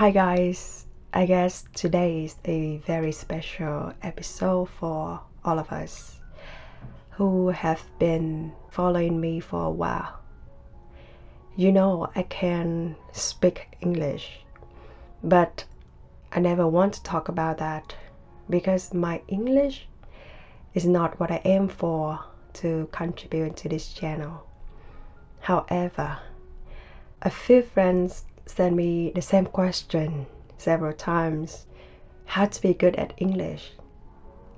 Hi, guys. I guess today is a very special episode for all of us who have been following me for a while. You know, I can speak English, but I never want to talk about that because my English is not what I aim for to contribute to this channel. However, a few friends sent me the same question several times how to be good at English.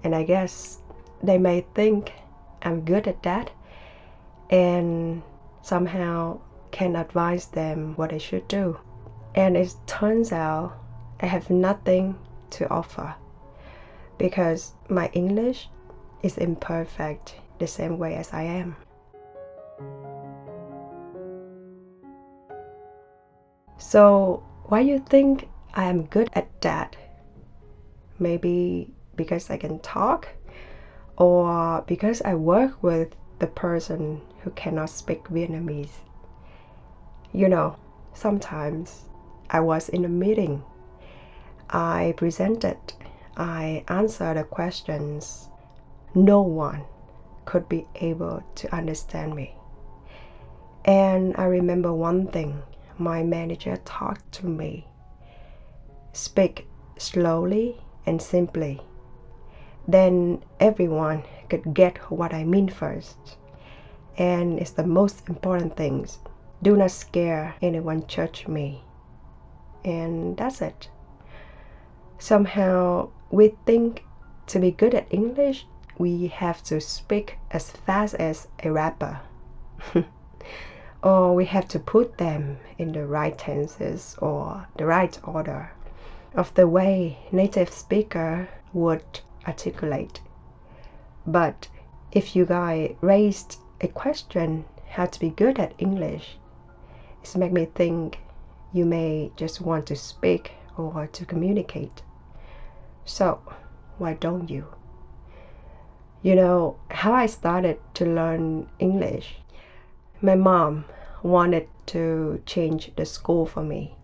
And I guess they may think I'm good at that and somehow can advise them what they should do. And it turns out I have nothing to offer because my English is imperfect the same way as I am. So, why you think I am good at that? Maybe because I can talk or because I work with the person who cannot speak Vietnamese. You know, sometimes I was in a meeting. I presented, I answered the questions. No one could be able to understand me. And I remember one thing my manager talked to me. Speak slowly and simply. Then everyone could get what I mean first. And it's the most important things. Do not scare anyone judge me. And that's it. Somehow we think to be good at English, we have to speak as fast as a rapper. or we have to put them in the right tenses or the right order of the way native speaker would articulate. But if you guys raised a question how to be good at English, it make me think you may just want to speak or to communicate. So why don't you? You know how I started to learn English my mom wanted to change the school for me.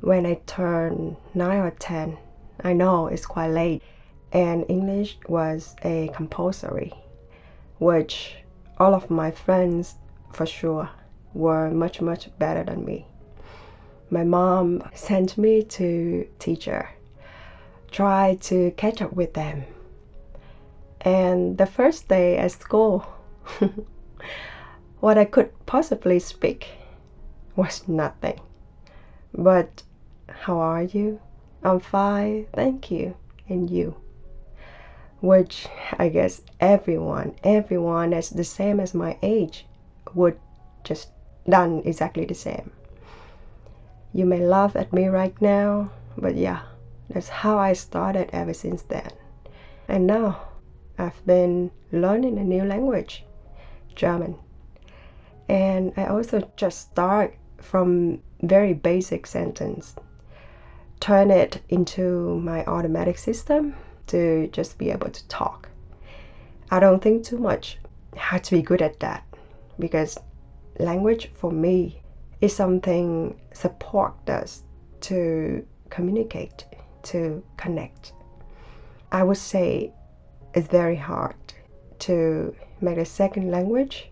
When I turned 9 or 10, I know it's quite late, and English was a compulsory, which all of my friends for sure were much, much better than me. My mom sent me to teacher, try to catch up with them. And the first day at school, what I could possibly speak was nothing. But how are you? I'm fine, thank you. And you? Which I guess everyone, everyone that's the same as my age would just done exactly the same. You may laugh at me right now, but yeah, that's how I started ever since then. And now I've been learning a new language, German and I also just start from very basic sentence. Turn it into my automatic system to just be able to talk. I don't think too much how to be good at that because language for me is something support does to communicate to connect. I would say it's very hard to make a second language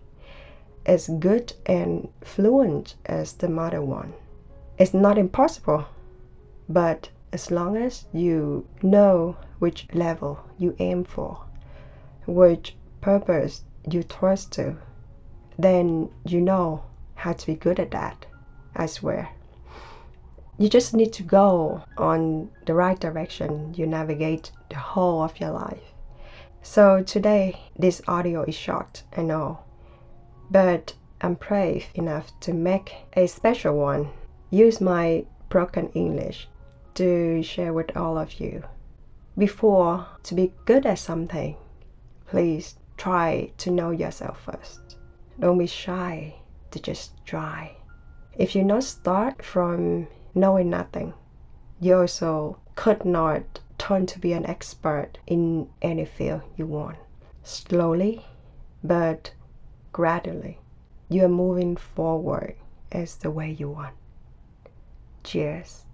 as good and fluent as the mother one. It's not impossible, but as long as you know which level you aim for, which purpose you trust to, then you know how to be good at that, I swear. You just need to go on the right direction. You navigate the whole of your life. So today, this audio is short, I know but I'm brave enough to make a special one. Use my broken English to share with all of you. Before to be good at something, please try to know yourself first. Don't be shy to just try. If you not start from knowing nothing, you also could not turn to be an expert in any field you want. Slowly, but gradually you are moving forward as the way you want. Cheers.